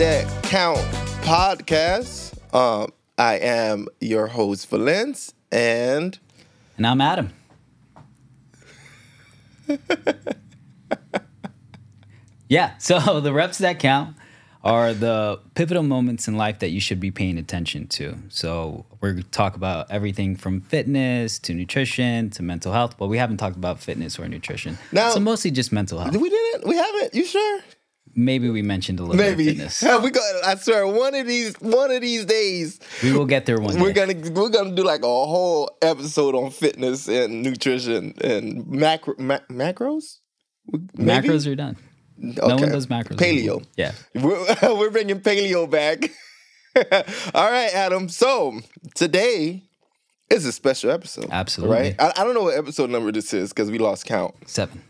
That Count podcast. Um, I am your host, Valence, and And I'm Adam. yeah, so the reps that count are the pivotal moments in life that you should be paying attention to. So we're going to talk about everything from fitness to nutrition to mental health, but we haven't talked about fitness or nutrition. Now- so mostly just mental health. we didn't. We haven't. You sure? Maybe we mentioned a little Maybe. bit of fitness. we got. I swear, one of these, one of these days, We will get there one we're day. gonna we're gonna do like a whole episode on fitness and nutrition and macro ma- macros. Maybe? Macros are done. No one does macros. Paleo. anymore. Yeah. We're, we're bringing paleo back. All right, Adam. So today is a special episode. Absolutely. Right? I, I don't know what episode number this is because we lost count. Seven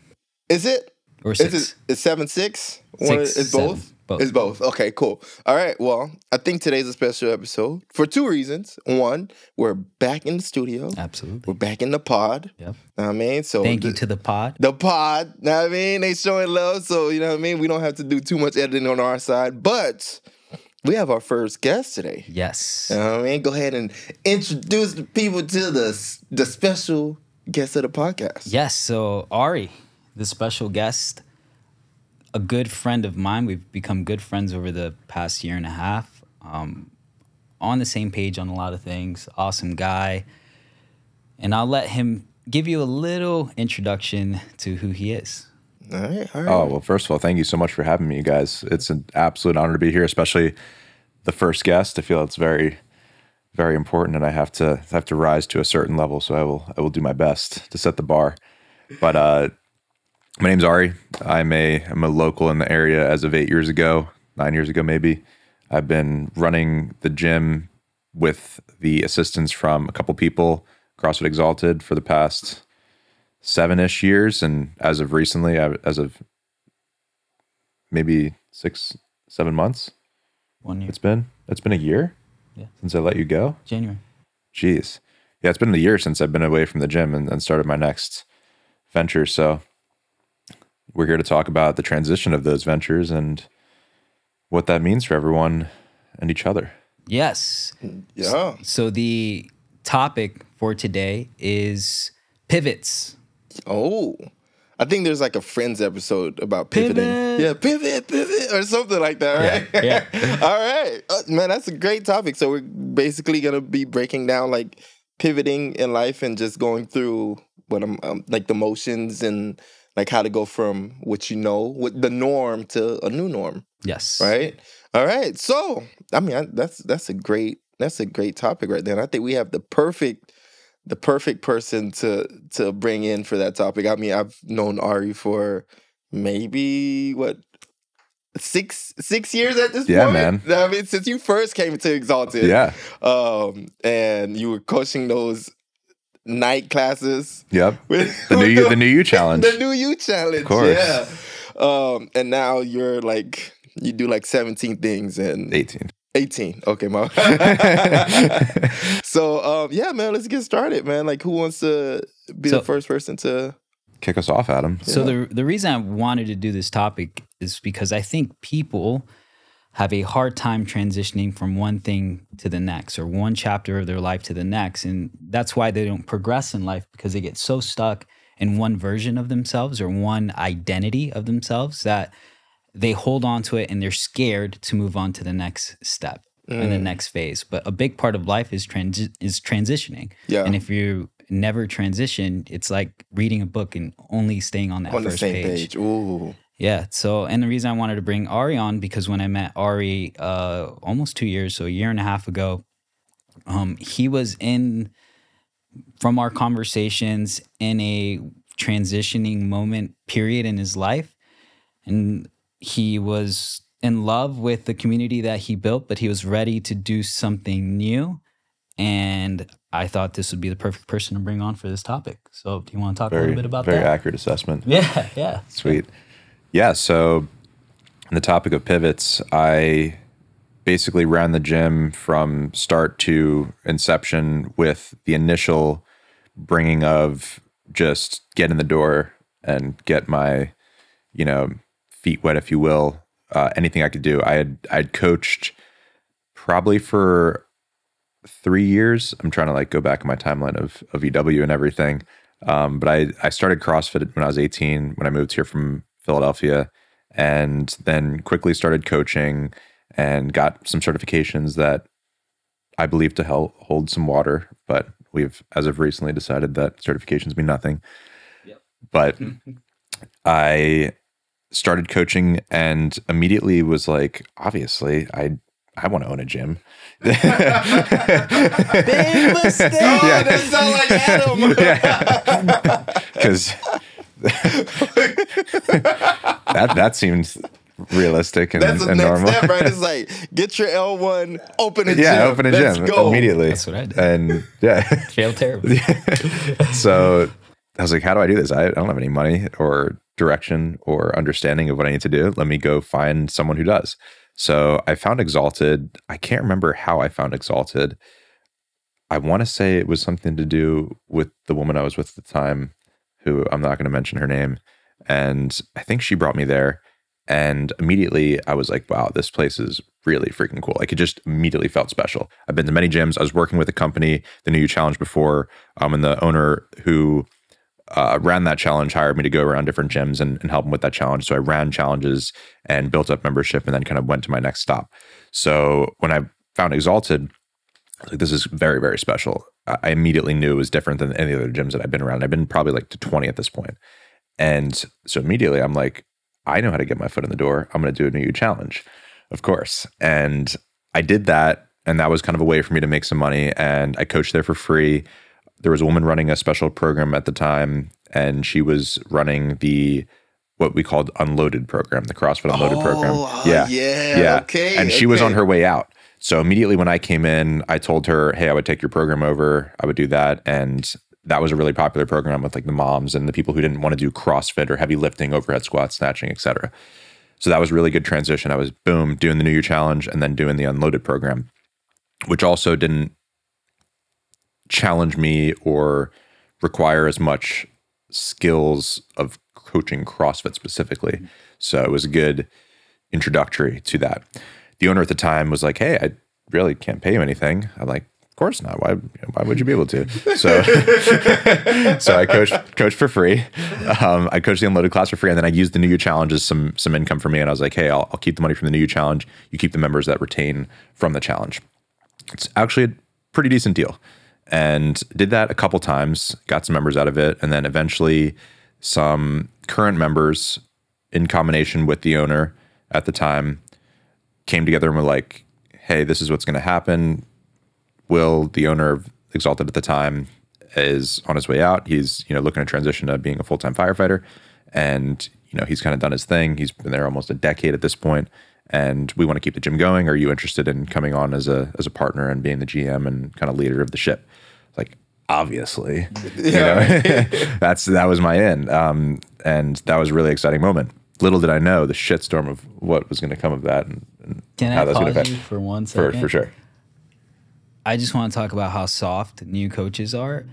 Is it? Or Is six. it is seven six? Six, it's seven. both? Both. It's both. Okay, cool. All right. Well, I think today's a special episode for two reasons. One, we're back in the studio. Absolutely. We're back in the pod. Yep. Know what I mean, so Thank you to the pod. the pod. Know what I mean, they showing love, so you know what I mean. We don't have to do too much editing on our side, but we have our first guest today. Yes. You know what I mean? Go ahead and introduce the people to the the special guest of the podcast. Yes. So Ari, the special guest, a good friend of mine. We've become good friends over the past year and a half. Um, on the same page on a lot of things. Awesome guy. And I'll let him give you a little introduction to who he is. All right. All right. Oh, well, first of all, thank you so much for having me, you guys. It's an absolute honor to be here, especially the first guest. I feel it's very, very important and I have to have to rise to a certain level. So I will I will do my best to set the bar. But uh my name's Ari. I'm a I'm a local in the area as of eight years ago, nine years ago maybe. I've been running the gym with the assistance from a couple people, CrossFit Exalted, for the past seven-ish years, and as of recently, I, as of maybe six, seven months, One year. it's been it's been a year Yeah. since I let you go. January. Jeez, yeah, it's been a year since I've been away from the gym and, and started my next venture. So we're here to talk about the transition of those ventures and what that means for everyone and each other. Yes. yeah. So the topic for today is pivots. Oh. I think there's like a Friends episode about pivoting. Pivot. Yeah, pivot, pivot, or something like that, right? Yeah, All right. Uh, man, that's a great topic. So we're basically going to be breaking down like pivoting in life and just going through what I'm um, like the motions and like how to go from what you know, what the norm to a new norm, Yes. right? All right. So, I mean, I, that's that's a great that's a great topic right there. And I think we have the perfect the perfect person to to bring in for that topic. I mean, I've known Ari for maybe what six six years at this Yeah, point. man. I mean, since you first came to Exalted, Yeah. um, and you were coaching those night classes Yep. with The new you, the new you challenge. the new you challenge, Of course. yeah. Um, and now you're like you do like 17 things and 18. 18. Okay, mom. so um, yeah, man, let's get started, man. Like, who wants to be So- the first person to? Kick us off, Adam. So the the reason I wanted to do this topic is because I think people have a hard time transitioning from one thing to the next or one chapter of their life to the next and that's why they don't progress in life because they get so stuck in one version of themselves or one identity of themselves that they hold on to it and they're scared to move on to the next step and the Mm. next phase but a big part of life is transi- is transitioning Yeah. and if you never transition it's like reading a book and only staying on that on the first same page. page. Ooh. Yeah. So, and the reason I wanted to bring Ari on because when I met Ari uh, almost two years, so a year and a half ago, um, he was in from our conversations in a transitioning moment period in his life, and he was in love with the community that he built, but he was ready to do something new. And I thought this would be the perfect person to bring on for this topic. So, do you want to talk a little bit about very that? Very accurate assessment. Yeah, yeah. Sweet. Yeah. So, the topic of pivots, I basically ran the gym from start to inception with the initial bringing of just get in the door and get my, you know, feet wet, if you will, uh, anything I could do. I had I'd coached probably for three years. I'm trying to like go back in my timeline of of EW and everything. Um, but I I started CrossFit when I was 18 when I moved here from Philadelphia, and then quickly started coaching and got some certifications that I believe to help hold some water. But we've as of recently decided that certifications mean nothing. Yep. But I started coaching and immediately was like, obviously, I I want to own a gym. Big mistake. Oh, Yeah. that sound like Adam. because that that seems realistic and, That's the and next normal. step, right? It's like get your L one, open a gym. yeah, open a Let's gym go. immediately. That's what I did. And yeah, Failed terribly. so I was like, how do I do this? I, I don't have any money or direction or understanding of what I need to do. Let me go find someone who does. So I found Exalted. I can't remember how I found Exalted. I want to say it was something to do with the woman I was with at the time, who I'm not going to mention her name. And I think she brought me there. And immediately I was like, wow, this place is really freaking cool. Like it just immediately felt special. I've been to many gyms. I was working with a company, the New You Challenge before, um, and the owner who uh, ran that challenge hired me to go around different gyms and, and help him with that challenge. So I ran challenges and built up membership and then kind of went to my next stop. So when I found Exalted, like this is very, very special. I immediately knew it was different than any other gyms that I've been around. I've been probably like to 20 at this. And so immediately I'm like, I know how to get my foot in the door. I'm going to do a New challenge, of course. And I did that. And that was kind of a way for me to make some money. And I coached there for free. There was a woman running a special program at the time, and she was running the what we called unloaded program, the CrossFit unloaded oh, program. Uh, yeah yeah, okay, And she was on her way out. So immediately when I came in, I told her, "Hey, I would take your program over. I would do that." And that was a really popular program with like the moms and the people who didn't want to do CrossFit or heavy lifting, overhead squat, snatching, etc. So that was a really good transition. I was boom doing the New Year challenge and then doing the unloaded program, which also didn't challenge me or require as much skills of coaching CrossFit specifically. Mm-hmm. So it was a good introductory to that. The owner at the time was like, "Hey, I really can't pay you anything." I'm like, "Of course not. Why? Why would you be able to?" So, so I coached coached for free. Um, I coached the unloaded class for free, and then I used the New Year challenge as some some income for me. And I was like, "Hey, I'll, I'll keep the money from the New Year challenge. You keep the members that retain from the challenge." It's actually a pretty decent deal, and did that a couple times. Got some members out of it, and then eventually some current members in combination with the owner at the time came together and were like, "Hey, this is what's going to happen." Will, the owner of Exalted at the time, is on his way out. He's you know looking to transition to being a full time firefighter, and you know he's kind of done his thing. He's been there almost a decade at this point, and we want to keep the gym going. Are you interested in coming on as a as a partner and being the GM and kind of leader of the ship? Like obviously, you know, that's that was my in, um, and that was a really exciting moment. Little did I know the shitstorm of what was going to come of that, and, and Can how I that's gonna pause affect- you for one second. for for sure. I just want to talk about how soft new coaches are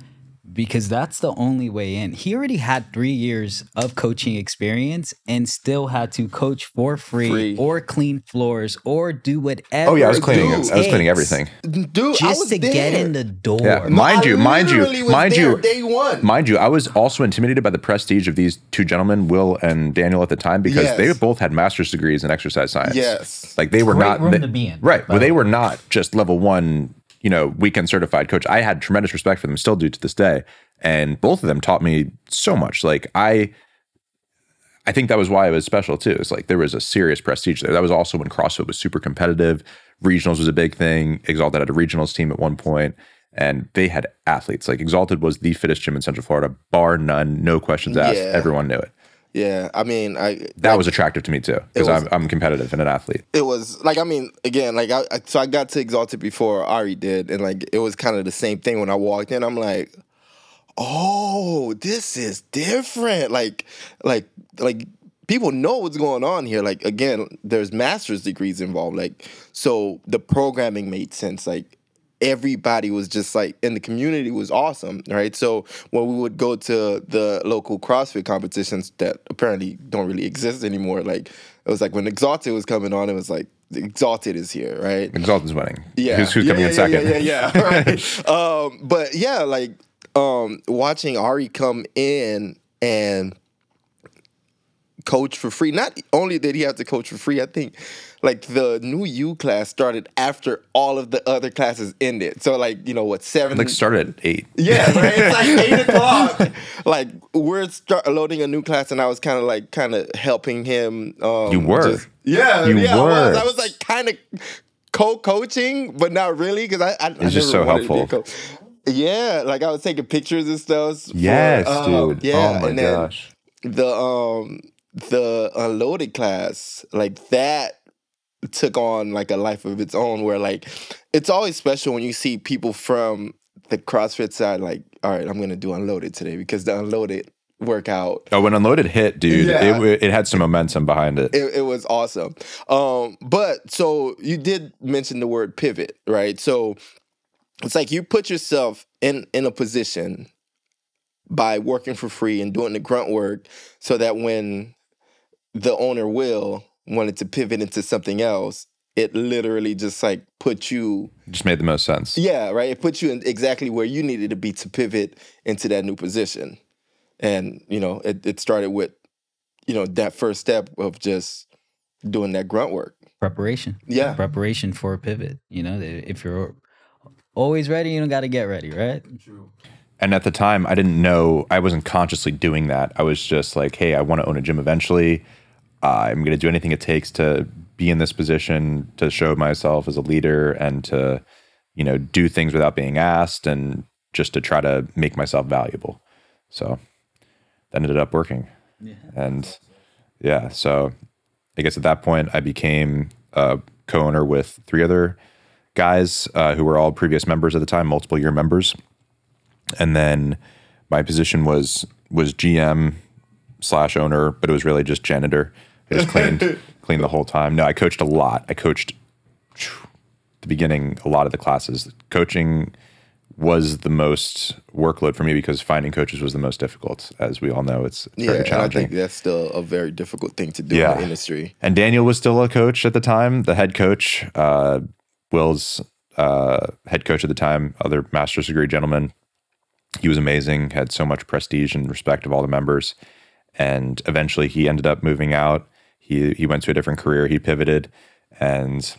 because that's the only way in. He already had three years of coaching experience and still had to coach for free, Free. or clean floors or do whatever. Oh yeah, I was cleaning. Dude, I was cleaning everything. Dude, I was Just to get in the door. Yeah. Mind I you, mind you, was mind there you, day one. mind you, I was also intimidated by the prestige of these two gentlemen, Will and Daniel, at the time because Yes. they both had master's degrees in exercise science. Yes. like they were Great not room they- to be in, right. Well, they were not just level one, you know, weekend certified coach. I had tremendous respect for them, still do to this day, and both of them taught me so much. Like I. I think that was why it was special too. It's like there was a serious prestige there. That was also when CrossFit was super competitive. Regionals was a big thing. Exalted had a regionals team at one point, and they had athletes. Like Exalted was the fittest gym in Central Florida, bar none, no questions asked. Yeah. Everyone knew it. Yeah, I mean, I That was attractive to me too because I'm, I'm competitive and an athlete. it was like I mean, again, like I, I so I got to Exalted before Ari did, and like it was kind of the same thing when I walked in. I'm like, oh, this is different. Like, like, like people know what's going on here. Like again, there's master's degrees involved. Like, so the programming made sense. Like everybody was just like in the community was awesome, right? So when we would go to the local CrossFit competitions that apparently don't really exist anymore, like it was like when Exalted was coming on, it was like Exalted is here, right? Exalted's winning. Yeah, Who's, who's yeah, coming yeah, in second? Yeah, yeah, yeah. right. um, but yeah, like um, watching Ari come in and coach for free. Not only did he have to coach for free, I think like the new U class started after all of the other classes ended. So like you know what seven like started at eight. yeah, right. It's like eight o'clock. Like we're start loading a new class, and I was kind of like kind of helping him. Um, You were. just- yeah, You yeah. I was. were. I was like kind of co-coaching, but not really because I. I It's just so helpful. Yeah, like I was taking pictures and stuff. for, Yes, um, dude. Yeah, oh my and then gosh. the um the unloaded class like that took on like a life of its own where like it's always special when you see people from the CrossFit side like all right I'm gonna do unloaded today because the unloaded workout Oh, when Unloaded hit, dude, Yeah. it, it had some momentum behind it. it, it was awesome um but so you did mention the word pivot right so it's like you put yourself in in a position by working for free and doing the grunt work so that when the owner will wanted to pivot into something else it literally just like put you just made the most sense. yeah right it put you in exactly where you needed to be to pivot into that new position and you know it, it started with you know that first step of just doing that grunt work Preparation. Yeah. Preparation for a pivot. You know, if you're always ready, you don't got to get ready, right? True. And at the time, I didn't know, I wasn't consciously doing that. I was just like, hey, I want to own a gym eventually. I'm going to do anything it takes to be in this position, to show myself as a leader and to, you know, do things without being asked and just to try to make myself valuable. So that ended up working. And yeah, so I guess at that point, I became a co owner with three other guys uh, who were all previous members at the time, multiple year members and then my position was was GM slash owner, but it was really just janitor. I just cleaned cleaned the whole time. No, I coached a lot. I coached phew, the beginning a lot of the classes. Coaching was the most workload for me because finding coaches was the most difficult. As we all know, it's, it's yeah very and i think that's still a very difficult thing to do in Yeah. the industry And Daniel was still a coach at the time, the head coach. Uh, Will's uh, head coach at the time, other master's degree gentleman. He was amazing, had so much prestige and respect of all the members. And eventually he ended up moving out. He he went to a different career. He pivoted. And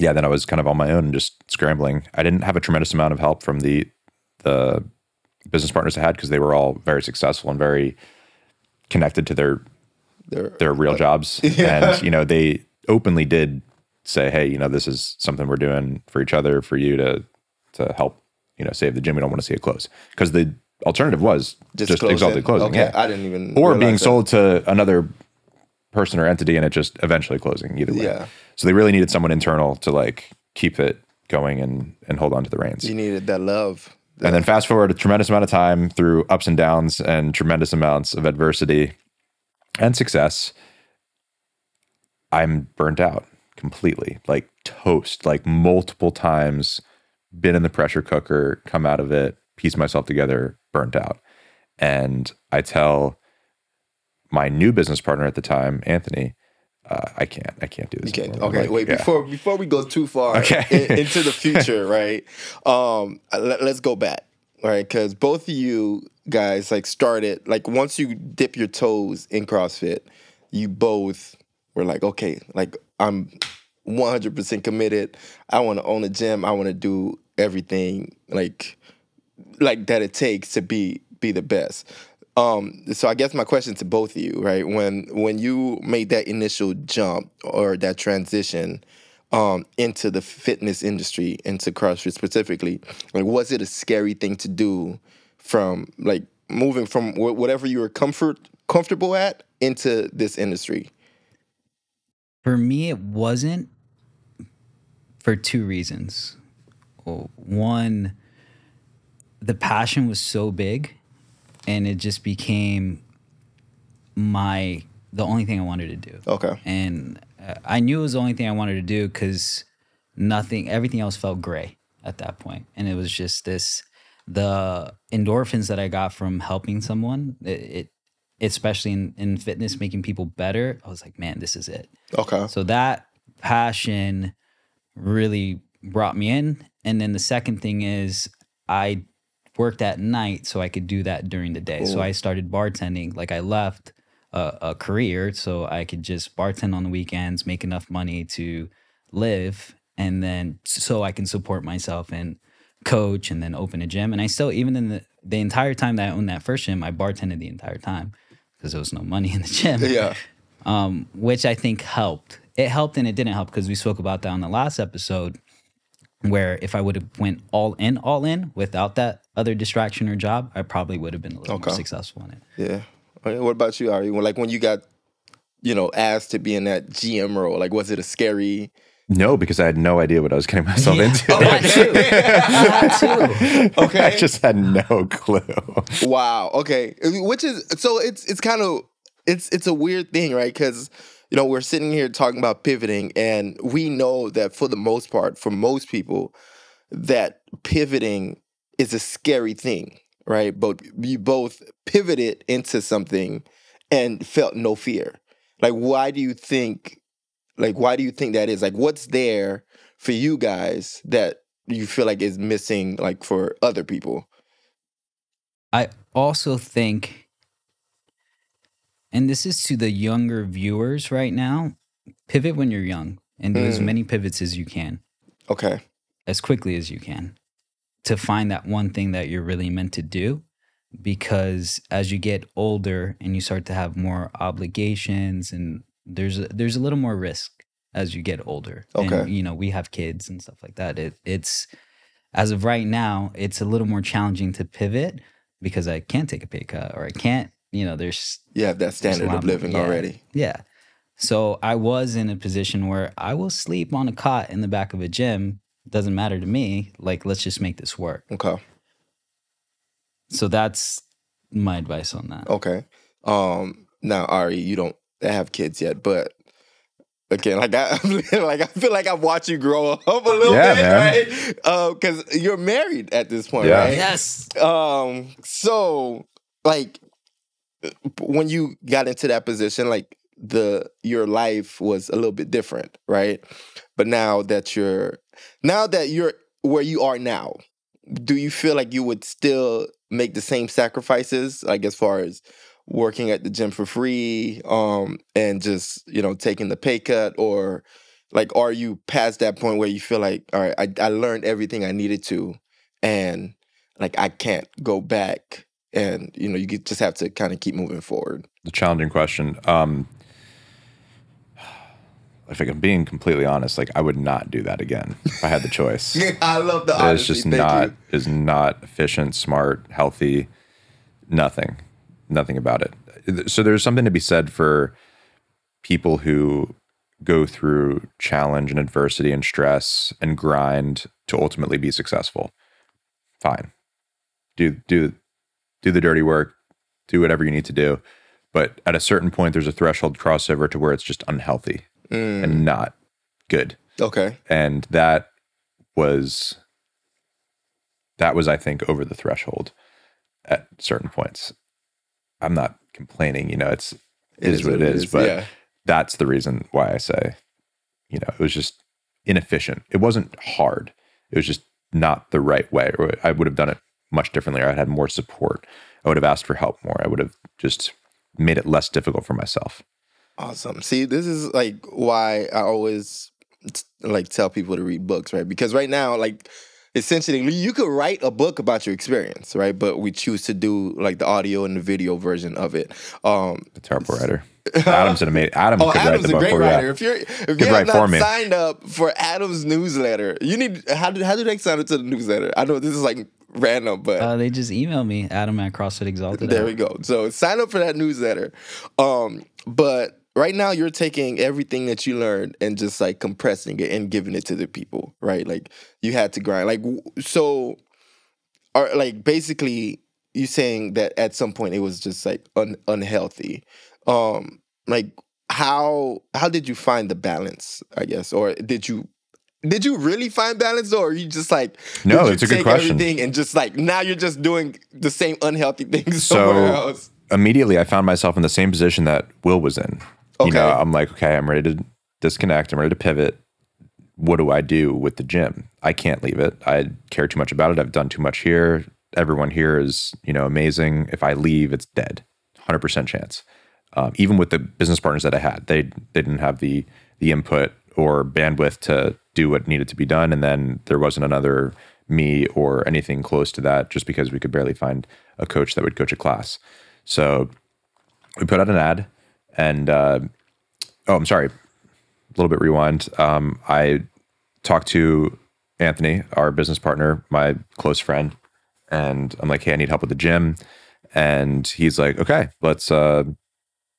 yeah, then I was kind of on my own and just scrambling. I didn't have a tremendous amount of help from the the business partners I had because they were all very successful and very connected to their They're- their real jobs and you know they openly did say hey you know this is something we're doing for each other for you to to help you know save the gym we don't want to see it close because the alternative was just, closing? exalted closing okay yeah i didn't even or being that. sold to another person or entity and it just eventually closing either way Yeah. so they really needed someone internal to like keep it going and and hold on to the reins you needed that love and then fast forward a tremendous amount of time through ups and downs and tremendous amounts of adversity and success. I'm burnt out completely, like toast, like multiple times, been in the pressure cooker, come out of it, piece myself together, burnt out. And I tell my new business partner at the time, Anthony, uh, I can't, I can't do this. Okay. anymore. Okay. Like, Wait. yeah. Before before we go too far Okay. in- into the future, right? Um, let, us go back, right? Because both of you guys like started like once you dip your toes in CrossFit, you both were like, okay, like I'm 100% committed. I want to own a gym. I want to do everything like like that it takes to be be the best. Um, so I guess my question to both of you, right? When when you made that initial jump or that transition um, into the fitness industry, into CrossFit specifically, like was it a scary thing to do from like moving from wh- whatever you were comfort comfortable at into this industry? For me, it wasn't for two reasons. One, the passion was so big and it just became my the only thing I wanted to do. Okay. And uh, I knew it was the only thing I wanted to do because nothing, everything else felt gray at that point. And it was just this, the endorphins that I got from helping someone, it, it especially in, in fitness, making people better, I was like, man, this is it. Okay. So that passion really brought me in. And then the second thing is I worked at night so I could do that during the day. So I started bartending. Like I left a, a career so I could just bartend on the weekends, make enough money to live, and then so I can support myself and coach and then open a gym. And I still, even in the, the entire time that I owned that first gym, I bartended the entire time because there was no money in the gym Yeah. um, which I think helped. It helped and it didn't help because we spoke about that on the last episode, where if I would have went all in, all in without that other distraction or job, I probably would have been a little Okay. more successful in it. Yeah. Oh, okay, What about you, Ari? When, like when you got, you know, asked to be in that GM role, like was it a scary? No, because I had no idea what I was getting myself into. That too. That too. Okay. I just had no clue. Wow. Okay. Which is so it's it's kind of it's it's a weird thing, right? Because you know we're sitting here talking about pivoting, and we know that for the most part, for most people, that pivoting is a scary thing, right? But you both pivoted into something and felt no fear. Like, why do you think? Like, why do you think that is? Like, what's there for you guys that you feel like is missing, like for other people? I also think, and this is to the younger viewers right now, pivot when you're young and do as Mm. many pivots as you can, Okay. as quickly as you can, to find that one thing that you're really meant to do. Because as you get older and you start to have more obligations, and there's a, there's a little more risk as you get older. Okay. And, you know, we have kids and stuff like that. It, it's as of right now, it's a little more challenging to pivot because I can't take a pay cut or I can't, you know, there's You have that standard of living yeah, already. Yeah. So I was in a position where I will sleep on a cot in the back of a gym. Doesn't matter to me. Like, let's just make this work. Okay. So that's my advice on that. Okay. Um now Ari, you don't have kids yet, but again, like I like I feel like I've watched you grow up a little Yeah, bit, man. right? Uh, cause you're married at this point, Yeah. right? Yes. Um, so like when you got into that position, like the your life was a little bit different, right? But now that you're now that you're where you are now, do you feel like you would still make the same sacrifices, like as far as working at the gym for free, um, and just, you know, taking the pay cut or like are you past that point where you feel like, all right, I, I learned everything I needed to and like I can't go back and you know you just have to kind of keep moving forward. the challenging question. Um, if I'm being completely honest, like I would not do that again if I had the choice. I love the it's just Thank not you. is not efficient, smart, healthy. Nothing, nothing about it. So there's something to be said for people who go through challenge and adversity and stress and grind to ultimately be successful. Fine, do do do the dirty work, do whatever you need to do. But at a certain point, there's a threshold crossover to where it's just unhealthy Mm, and not good okay. and that was that was i think over the threshold at certain points i'm not complaining you know it's it is, what it is, but yeah. that's the reason why i say you know it was just inefficient it wasn't hard it was just not the right way i would have done it much differently or i'd had more support i would have asked for help more i would have just made it less difficult for myself Awesome. See, this is like why I always like tell people to read books, right? Because right now, like essentially, you could write a book about your experience, right? But we choose to do like the audio and the video version of it. Um, the terrible writer adam's an amazing adam Oh, could write the a book great for you. writer. If you're if you Could have write not for me. signed up for Adam's newsletter, you need how do how do they sign up to the newsletter? I know this is like random, but Uh, they just email me, Adam at CrossFit Exalted. there we go. So sign up for that newsletter. Um, but right now you're taking everything that you learned and just like compressing it and giving it to the people, right? Like you had to grind. Like so are like basically you saying that at some point it was just like un- unhealthy. Um like how how did you find the balance, I guess? Or did you did you really find balance or are you just like No, it's a good question. everything and just like now you're just doing the same unhealthy things So- somewhere else? immediately I found myself in the same position that Will was in. You know, Okay. I'm like, okay, I'm ready to disconnect. I'm ready to pivot. What do I do with the gym? I can't leave it. I care too much about it. I've done too much here. Everyone here is, you know, amazing. If I leave, it's dead. 100% chance. Um, even with the business partners that I had, they they didn't have the the input or bandwidth to do what needed to be done, and then there wasn't another me or anything close to that, just because we could barely find a coach that would coach a class. So we put out an ad, and uh, oh, I'm sorry, a little bit rewind. Um, I talked to Anthony, our business partner, my close friend, and I'm like, hey, I need help with the gym, and he's like, okay, let's uh,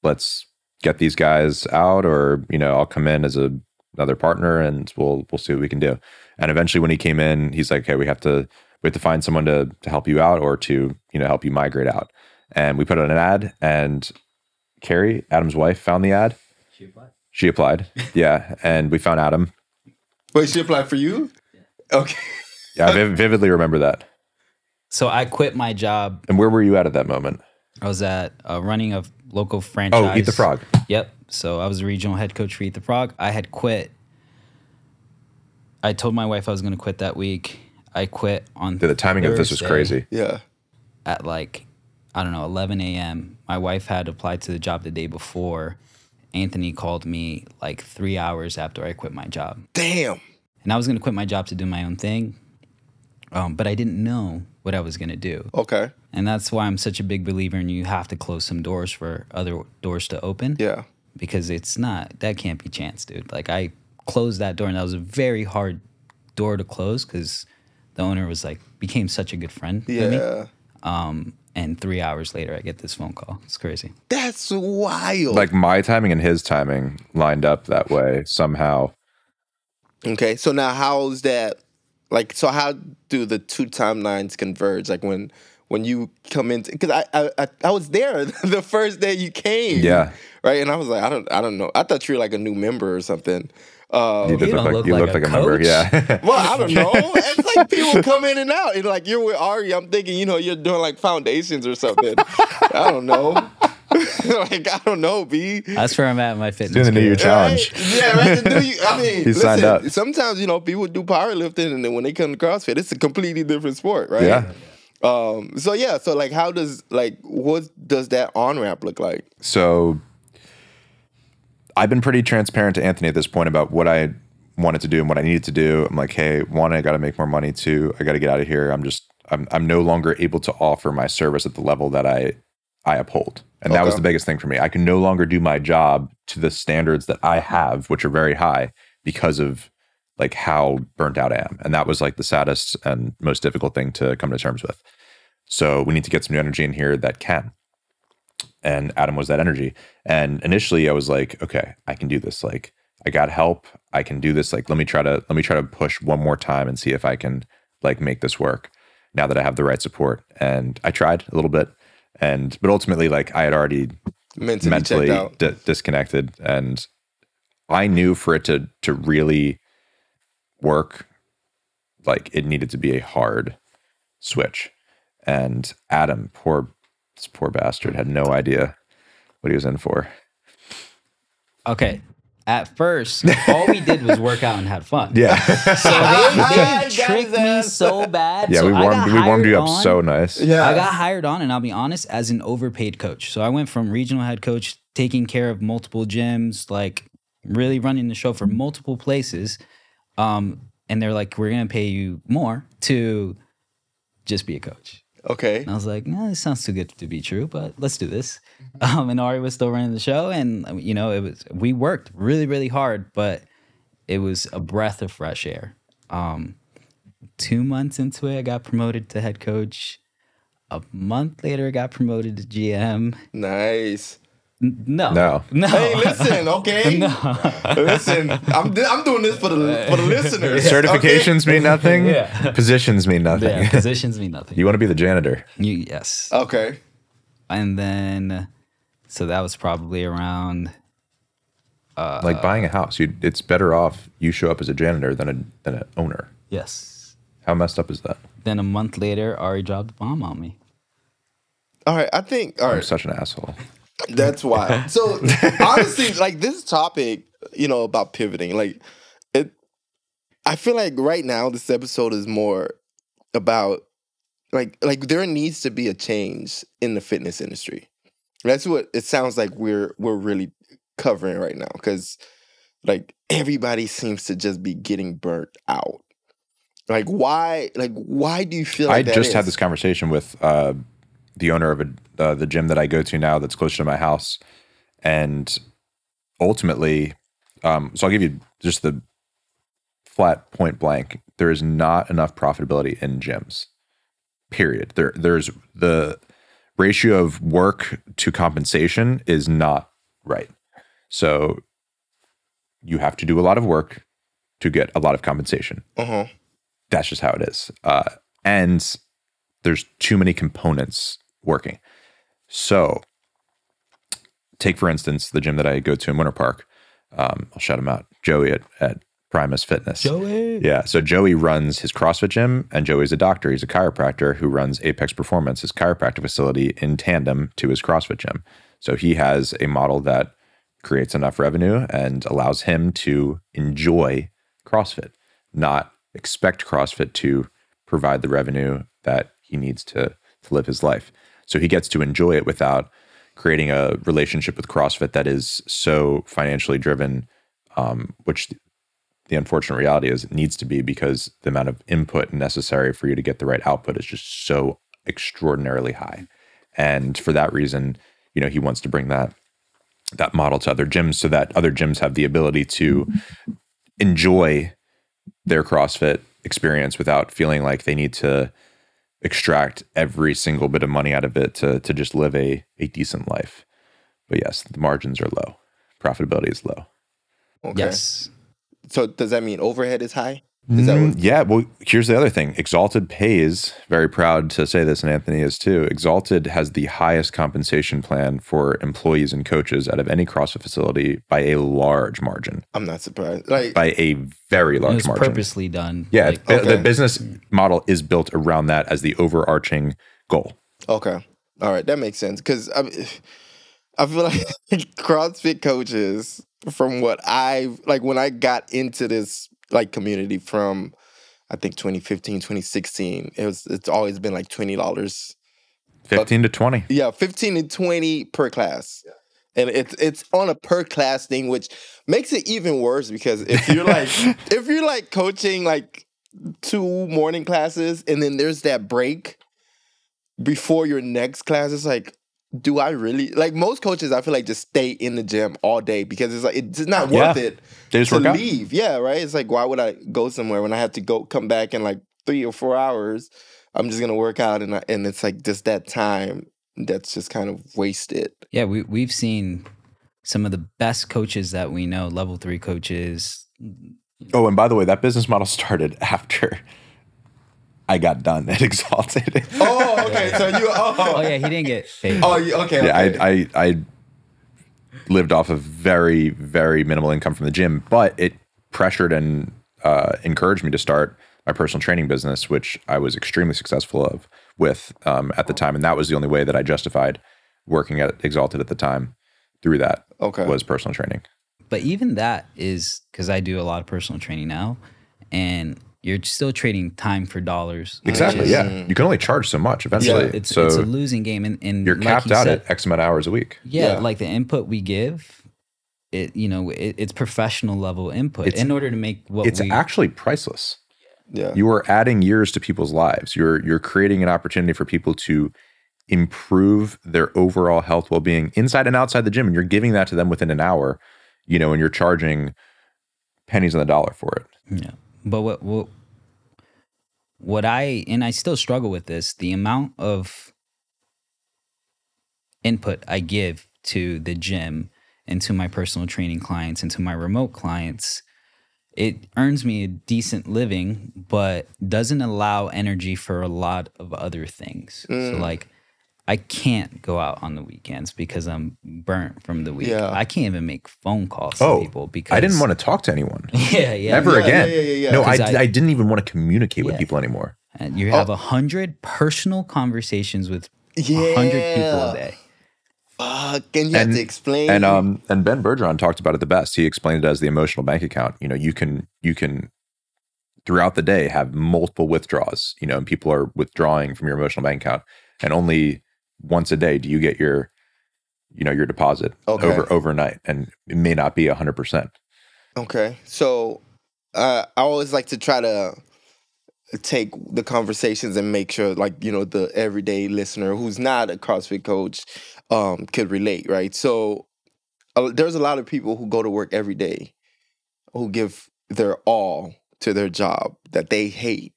let's get these guys out, or you know, I'll come in as a another partner, and we'll we'll see what we can do. And eventually, when he came in, he's like, okay, we have to we have to find someone to to help you out, or to you know help you migrate out. And we put out an ad, and Carrie, Adam's wife, found the ad. She applied. She applied. Yeah. And we found Adam. Wait, she applied for you? Okay. Yeah, I vividly remember that. So I quit my job. And where were you at at that moment? I was at uh, running a local franchise. Oh, Eat the Frog. Yep. So I was the regional head coach for Eat the Frog. I had quit. I told my wife I was going to quit that week. I quit on The, the timing of this was crazy. Yeah. at like I don't know 11 a.m. My wife had applied to the job the day before. Anthony called me like three hours after I quit my job, Damn. and I was going to quit my job to do my own thing, um, but I didn't know what I was going to do. Okay. And that's why I'm such a big believer in you have to close some doors for other doors to open. Yeah. Because it's not, that can't be chance, dude. Like I closed that door and that was a very hard door to close because the owner was like, became such a good friend with me. Yeah. Um, and three hours later, I get this phone call. It's crazy. That's wild. Like my timing and his timing lined up that way somehow. Okay, so now how's that? Like, so how do the two timelines converge? Like when when you come in, because I, I I I was there the first day you came. Yeah. Right, and I was like, I don't I don't know. I thought you were like a new member or something. Uh, You did You look don't like look you like looked a like a member. coach. Yeah. well, I don't know. It's like people come in and out. And like you're with Ari, I'm thinking, you know, you're doing like foundations or something. I don't know. like I don't know, B. That's where I'm at in my fitness. Doing the New Year challenge. Right? Yeah, right. To do you, I mean, He signed listen, up. Sometimes you know people do powerlifting, and then when they come to CrossFit, it's a completely different sport, right? Yeah. Um. So yeah. So like, how does like what does that on ramp look like? So I've been pretty transparent to Anthony at this point about what I wanted to do and what I needed to do. I'm like, hey, one, I got to make more money. Two, I got to get out of here. I'm just, I'm, I'm no longer able to offer my service at the level that I, I uphold. And that was the biggest thing for me. I can no longer do my job to the standards that I have, which are very high because of like how burnt out I am. And that was like the saddest and most difficult thing to come to terms with. So we need to get some new energy in here that can and Adam was that energy. And initially I was like, okay, I can do this. Like I got help. I can do this. Like let me try to let me try to push one more time and see if I can like make this work now that I have the right support. And I tried a little bit. And but ultimately like I had already Mentally, mentally checked out. di- disconnected and I knew for it to to really work like it needed to be a hard switch. And Adam, poor this poor bastard had no idea what he was in for. Okay. At first, all we did was work out and had fun. Yeah. So they, they tricked me so bad. yeah, So we I warmed got we warmed you hired up on- so nice. Yeah. I got hired on, and I'll be honest, as an overpaid coach. So I went from regional head coach, taking care of multiple gyms, like really running the show for multiple places. Um, and they're like, we're going to pay you more to just be a coach. Okay. And I was like, no, this sounds too good to be true, but let's do this. Um, and Ari was still running the show, and you know, it was we worked really, really hard, but it was a breath of fresh air. Um, two months into it, I got promoted to head coach. A month later, I got promoted to GM. Nice. N- No, No. no. Hey, listen, okay. No. Listen, I'm I'm doing this for the for the listeners. okay? Certifications mean nothing. Yeah. Positions mean nothing. yeah, positions mean nothing. you want to be the janitor. You, yes, Okay. and then so that was probably around Uh, like buying a house. You it's better off you show up as a janitor than a than an owner. yes. How messed up is that? Then a month later, Ari dropped a bomb on me. All right, I think all I'm right. such an asshole. That's why. So honestly, like this topic, you know, about pivoting, like it I feel like right now this episode is more about like like there needs to be a change in the fitness industry. That's what it sounds like we're we're really covering right now cuz like everybody seems to just be getting burnt out. Like why like why do you feel like I just had this conversation with uh, the owner of a, uh, the gym that I go to now that's closer to my house. And ultimately, um, so I'll give you just the flat point blank. There is not enough profitability in gyms. Period. There, there's the ratio of work to compensation is not right. So you have to do a lot of work to get a lot of compensation Uh-huh. that's just how it is. Uh, and there's too many components working. So, take for instance the gym that I go to in Winter Park. Um, I'll shout him out, Joey at, at Primus Fitness. Joey. Yeah. So Joey runs his CrossFit gym, and Joey's a doctor. He's a chiropractor who runs Apex Performance, his chiropractic facility, in tandem to his CrossFit gym. So he has a model that creates enough revenue and allows him to enjoy CrossFit, not expect CrossFit to provide the revenue that he needs to, to live his life. So he gets to enjoy it without creating a relationship with CrossFit that is so financially driven, um, which the unfortunate reality is it needs to be because the amount of input necessary for you to get the right output is just so extraordinarily high. And for that reason, you know, he wants to bring that that model to other gyms so that other gyms have the ability to enjoy their CrossFit experience without feeling like they need to extract every single bit of money out of it to to just live a a decent life. But yes, the margins are low. Profitability is low. Okay. Yes. So does that mean overhead is high? Is that Mm, what, yeah, well, here's the other thing. Exalted pays, very proud to say this, and Anthony is too. Exalted has the highest compensation plan for employees and coaches out of any CrossFit facility by a large margin, I'm not surprised. Like by a very It large was margin. purposely done. Yeah, Like, the- the business model is built around that as the overarching goal. Okay. All right. That makes sense. Because I, I feel like CrossFit coaches, from what I like, when I got into this like community from, I think 2015, 2016, it was it's always been like twenty dollars. 15 to 20. Yeah, fifteen to twenty per class. And it's it's on a per class thing, which makes it even worse because if you're like if you're like coaching like two morning classes and then there's that break before your next class, it's like, do I really like most coaches? I feel like just stay in the gym all day because it's like it's not worth Yeah. it They just to leave. Yeah, right. It's like why would I go somewhere when I have to go come back in like three or four hours? I'm just gonna work out and I, and it's like just that time that's just kind of wasted. Yeah, we we've seen some of the best coaches that we know, level three coaches. Oh, and by the way, that business model started after I got done at Exalted. Oh, okay. So you oh, Oh yeah, he didn't get paid. oh you, okay. yeah, okay. I, I I lived off of very very minimal income from the gym, but it pressured and uh, encouraged me to start my personal training business, which I was extremely successful of with um, at the time, and that was the only way that I justified working at Exalted at the time. Through that Okay. was personal training. But even that is because I do a lot of personal training now, and you're still trading time for dollars. Exactly. is- Yeah, you can only charge so much eventually. Yeah, It's so it's a losing game, and, and you're like capped you out said, at X amount of hours a week. Yeah, Yeah. like the input we give, it you know it, it's professional level input It's- in order to make what It's we actually priceless. yeah. you are adding years to people's lives you're you're creating an opportunity for people to improve their overall health well-being inside and outside the gym and you're giving that to them within an hour you know and you're charging pennies on the dollar for it Yeah. But what what what I and I still struggle with this, the amount of input I give to the gym and to my personal training clients and to my remote clients, it earns me a decent living, but doesn't allow energy for a lot of other things. So Mm. like I can't go out on the weekends because I'm burnt from the week. Yeah. I can't even make phone calls to oh people because i didn't want to talk to anyone Yeah, yeah. ever Yeah, again yeah, yeah, yeah, yeah. no I, 'Cause I- I, didn't even want to communicate with people anymore And you have a hundred personal conversations with a hundred people a day. Fuck, and you have to explain. And um and Ben Bergeron talked about it the best. He explained it as the emotional bank account. You know, you can you can throughout the day have multiple withdrawals, you know, and people are withdrawing from your emotional bank account and only once a day do you get your you know, your deposit Okay. over overnight and it may not be 100%. Okay. So uh, I always like to try to take the conversations and make sure like, you know, the everyday listener who's not a CrossFit coach um could relate, right? So uh, there's a lot of people who go to work every day who give their all to their job that they hate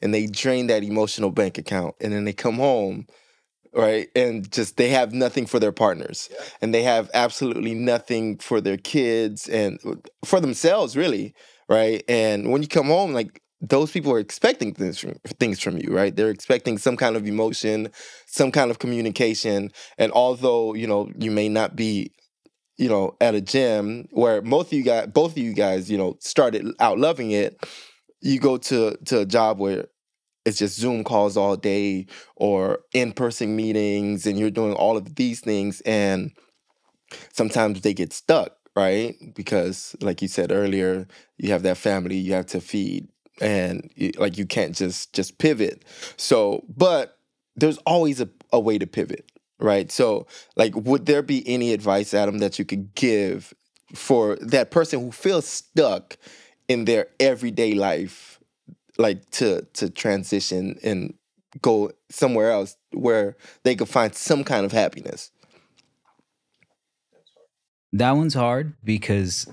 and they drain that emotional bank account and then they come home right? And just they have nothing for their partners. And they have absolutely nothing for their kids and uh, for themselves really right? And when you come home like those people are expecting things from, things from you right? They're expecting some kind of emotion some kind of communication. And although you know you may not be you know at a gym where most of you guys both of you guys you know started out loving it you go to to a job where it's just Zoom calls all day or in person meetings, and you're doing all of these things, and sometimes they get stuck, right? Because, like you said earlier, you have that family you have to feed, and like you can't just just pivot. So, but there's always a, a way to pivot, right? So, like, would there be any advice, Adam, that you could give for that person who feels stuck in their everyday life? Like to to transition and go somewhere else where they could find some kind of happiness. That one's hard because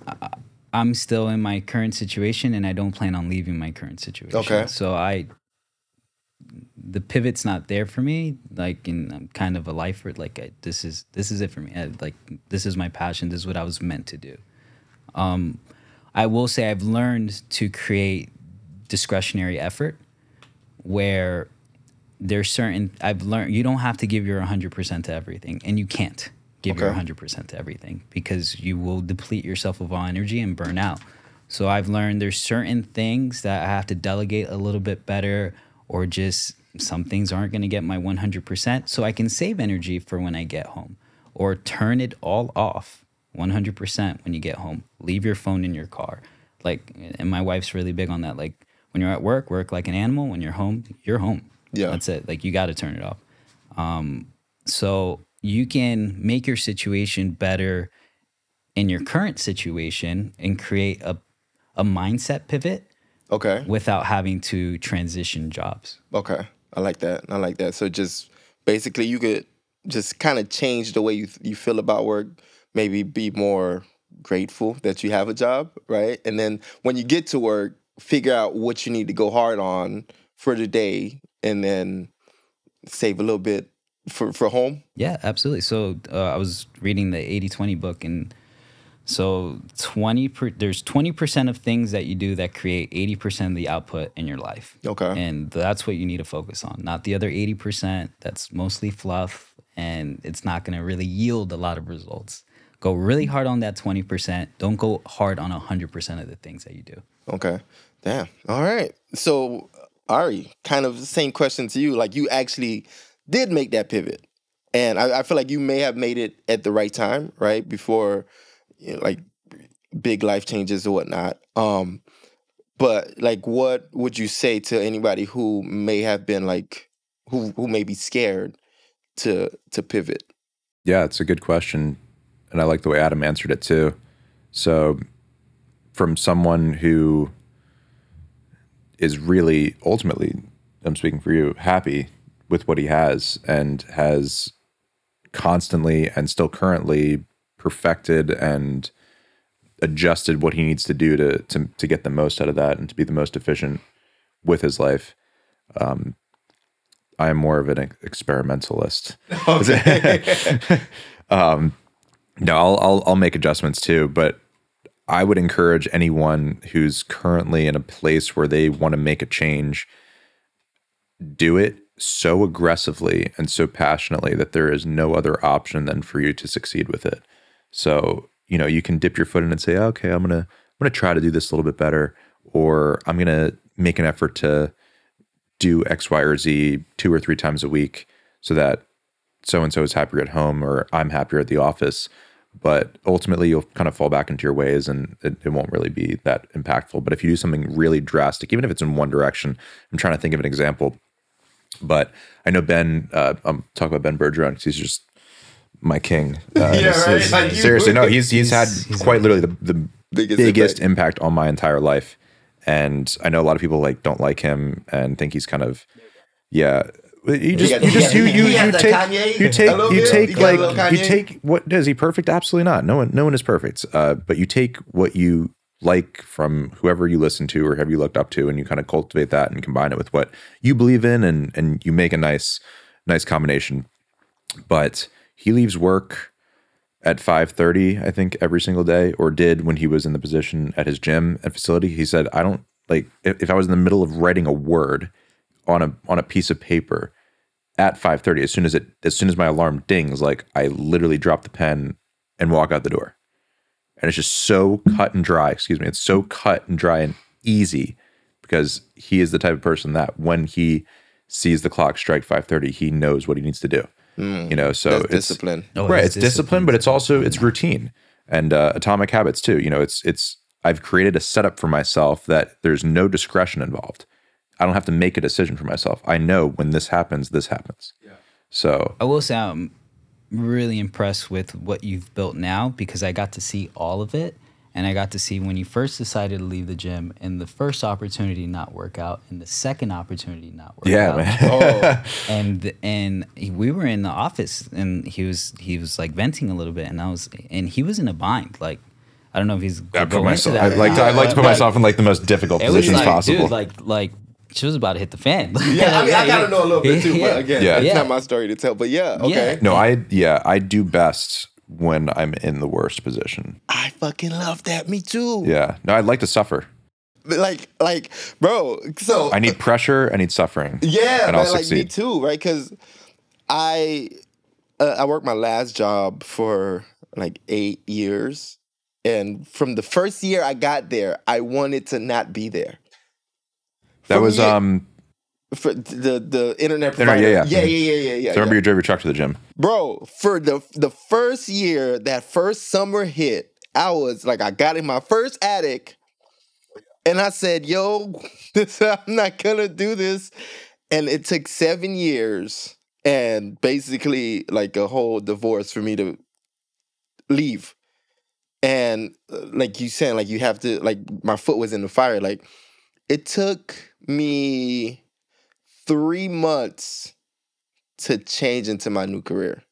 I'm still in my current situation and I don't plan on leaving my current situation. Okay. So I, the pivot's not there for me. Like, in I'm kind of a lifer. Like, I, this is this is it for me. I, like, this is my passion. This is what I was meant to do. Um, I will say I've learned to create discretionary effort where there's certain I've learned you don't have to give your 100% to everything and you can't give your 100% to everything because you will deplete yourself of all energy and burn out. So I've learned there's certain things that I have to delegate a little bit better or just some things aren't going to get my 100% so I can save energy for when I get home or turn it all off 100% when you get home. Leave your phone in your car. Like and my wife's really big on that like when you're at work, work like an animal. When you're home, you're home. Yeah. That's it. Like you got to turn it off. Um, so you can make your situation better in your current situation and create a, a mindset pivot Okay. without having to transition jobs. Okay. I like that. I like that. So just basically you could just kind of change the way you you feel about work, maybe be more grateful that you have a job, right? And then when you get to work, figure out what you need to go hard on for the day and then save a little bit for for home. Yeah, absolutely. So uh, I was reading the 80-20 book and so 20 per, there's 20% of things that you do that create 80% of the output in your life. Okay. And that's what you need to focus on, not the other 80% that's mostly fluff and it's not going to really yield a lot of results. Go really hard on that 20%. Don't go hard on 100% of the things that you do. Okay. Damn. All right. So, Ari, kind of the same question to you. Like, you actually did make that pivot. And I, I feel like you may have made it at the right time, right? Before, you know, like, big life changes or whatnot. Um, but, like, what would you say to anybody who may have been, like, who, who may be scared to to pivot? Yeah, it's a good question. And I like the way Adam answered it too. So, from someone who is really ultimately, I'm speaking for you, happy with what he has and has constantly and still currently perfected and adjusted what he needs to do to, to, to get the most out of that and to be the most efficient with his life. Um, I am more of an ex- experimentalist. um, no, I'll, I'll I'll make adjustments too, but I would encourage anyone who's currently in a place where they want to make a change, do it so aggressively and so passionately that there is no other option than for you to succeed with it. So, you know, you can dip your foot in and say, okay, I'm gonna I'm gonna try to do this a little bit better, or I'm gonna make an effort to do X, Y, or Z two or three times a week so that so and so is happier at home or I'm happier at the office. But ultimately, you'll kind of fall back into your ways and it, it won't really be that impactful. But if you do something really drastic, even if it's in one direction, I'm trying to think of an example. But I know Ben, uh, I'm talking about Ben Bergeron because he's just my king. Uh, Yeah, his- right? his- Like you- seriously, no, he's he's, had He's- he's quite literally the, the Biggest biggest, impact. impact. on my entire life. And I know a lot of people like don't like him and think he's kind of yeah. You just you just you you you take you take you take He got a little like you take what is he perfect? Absolutely not. No one no one is perfect. Uh, but you take what you like from whoever you listen to or have you looked up to and you kind of cultivate that and combine it with what you believe in and and you make a nice nice combination but he leaves work at 5:30 I think every single day or did when he was in the position at his gym and facility he said I don't like if, if I was in the middle of writing a word on a on a piece of paper at 5:30 as soon as it as soon as my alarm dings like I literally drop the pen and walk out the door. And it's just so cut and dry excuse me it's so cut and dry and easy because he is the type of person that when he sees the clock strike 5:30 he knows what he needs to do you know so it's discipline. Oh, right it's it's discipline but it's also it's routine and uh, atomic habits too you know it's it's i've created a setup for myself that there's no discretion involved i don't have to make a decision for myself. I know when this happens this happens. So I will say I'm really impressed with what you've built now because I got to see all of it. And I got to see when you first decided to leave the gym and the first opportunity not work out and the second opportunity not work yeah out. man. Oh, and and we were in the office and he was he was like venting a little bit and I was and he was in a bind like I don't know if he's I go put into myself, that I or like to, I not, like to put but myself in like the most difficult positions like, possible. dude, like like she was about to hit the fan. yeah. I mean, I gotta know a little bit too, Yeah. but again, Yeah. it's Yeah. not my story to tell. But yeah, okay. no i yeah i do best when i'm in the worst position I fucking love that. Me too. yeah no i'd like to suffer But like, like, bro. So i need pressure i need suffering Yeah, and man, I'll like me succeed. too, right? Because I uh, I worked my last job for like eight years, and from the first year I got there, I wanted to not be there. That was um for the the internet Internet, provider. yeah, yeah, yeah. yeah, yeah, yeah. yeah, so I remember yeah. you drove your truck to the gym Bro, for the the first year, that first summer hit, I was like, I got in my first attic, and I said, "Yo, I'm not gonna do this." And it took seven years and basically like a whole divorce for me to leave. And uh, like you saying, like you have to, like my foot was in the fire. Like it took me three months to change into my new career.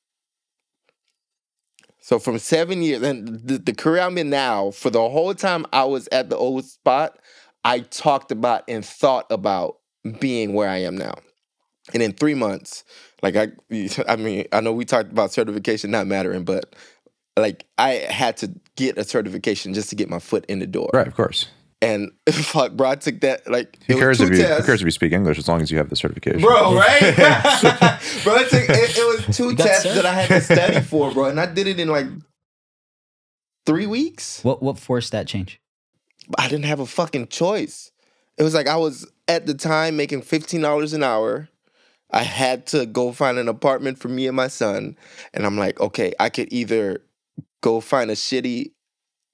So from seven years, and the, the career I'm in now, for the whole time I was at the old spot, I talked about and thought about being where I am now. And in three months, like I, I mean, I know we talked about certification not mattering, but like I had to get a certification just to get my foot in the door. right of course And fuck, bro, I took that like who cares two if you who cares if you speak english as long as you have the certification Bro, right? bro, it, took, it, it was two You tests cert? that I had to study for, bro, and I did it in like three weeks. What what forced that change? I didn't have a fucking choice. It was like I was at the time making fifteen dollars an hour. I had to go find an apartment for me and my son, and I'm like, okay, I could either go find a shitty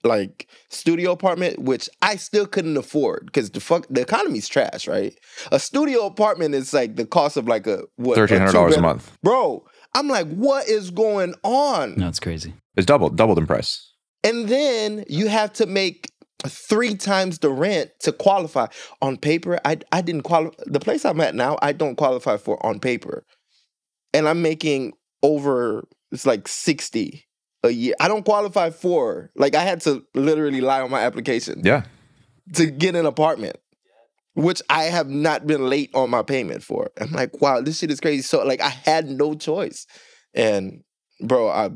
like studio apartment, which I still couldn't afford because the fuck the economy's trash, right? A studio apartment is like the cost of like a what $1300 a month bro. I'm like, what is going on? No, it's crazy. it's doubled doubled in price And then you have to make three times the rent to qualify. On paper, I I didn't qualify. The place I'm at now, I don't qualify for on paper, and I'm making over it's like sixty a year. I don't qualify for like I had to literally lie on my application yeah to get an apartment. Which I have not been late on my payment for. I'm like, wow, this shit is crazy. So like I had no choice. And bro, I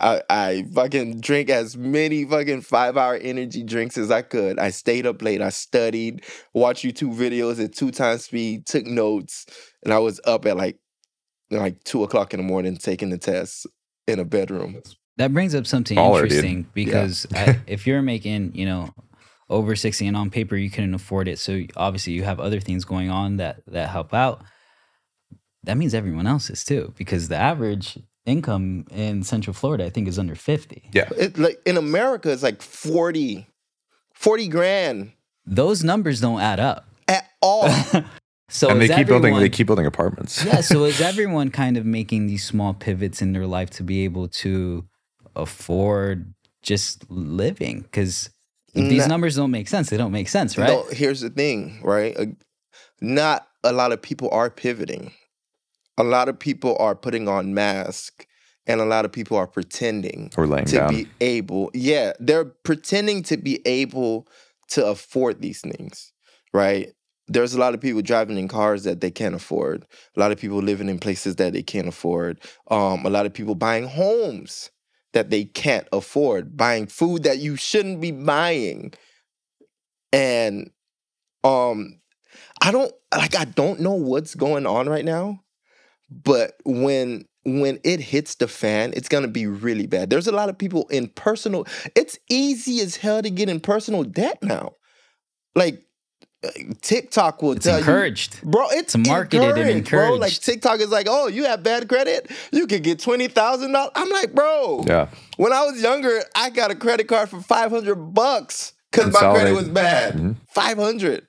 I, I fucking drink as many fucking five hour energy drinks as I could. I stayed up late. I studied, watched YouTube videos at two times speed, took notes, and I was up at like like two o'clock in the morning taking the test in a bedroom. That brings up something Baller, dude. interesting because I, if you're making, you know, over 60 and on paper you couldn't afford it, so obviously you have other things going on that that help out. that means everyone else is too, because the average income in Central Florida, I think, is under 50. Yeah. It, like in America, it's like 40, 40 grand Those numbers don't add up. at all. So and they is keep building they keep building apartments. yeah, so is everyone kind of making these small pivots in their life to be able to afford just living? Because these Nah. numbers don't make sense. They don't make sense, right? No, here's the thing, right? Uh, Not a lot of people are pivoting. A lot of people are putting on masks, and a lot of people are pretending Or laying to down. be able. Yeah, they're pretending to be able to afford these things, right? There's a lot of people driving in cars that they can't afford. A lot of people living in places that they can't afford. Um, a lot of people buying homes that they can't afford, buying food that you shouldn't be buying. And um I don't like I don't know what's going on right now, but when when it hits the fan, it's gonna be really bad. There's a lot of people in personal. It's easy as hell to get in personal debt now. Like TikTok will it's tell you, bro. It's, It's marketed and encouraged, bro. Like. TikTok is like, oh, you have bad credit, you could get twenty thousand dollars. I'm like, bro. Yeah. When I was younger, I got a credit card for five hundred bucks because my credit was bad. Mhm. Five hundred.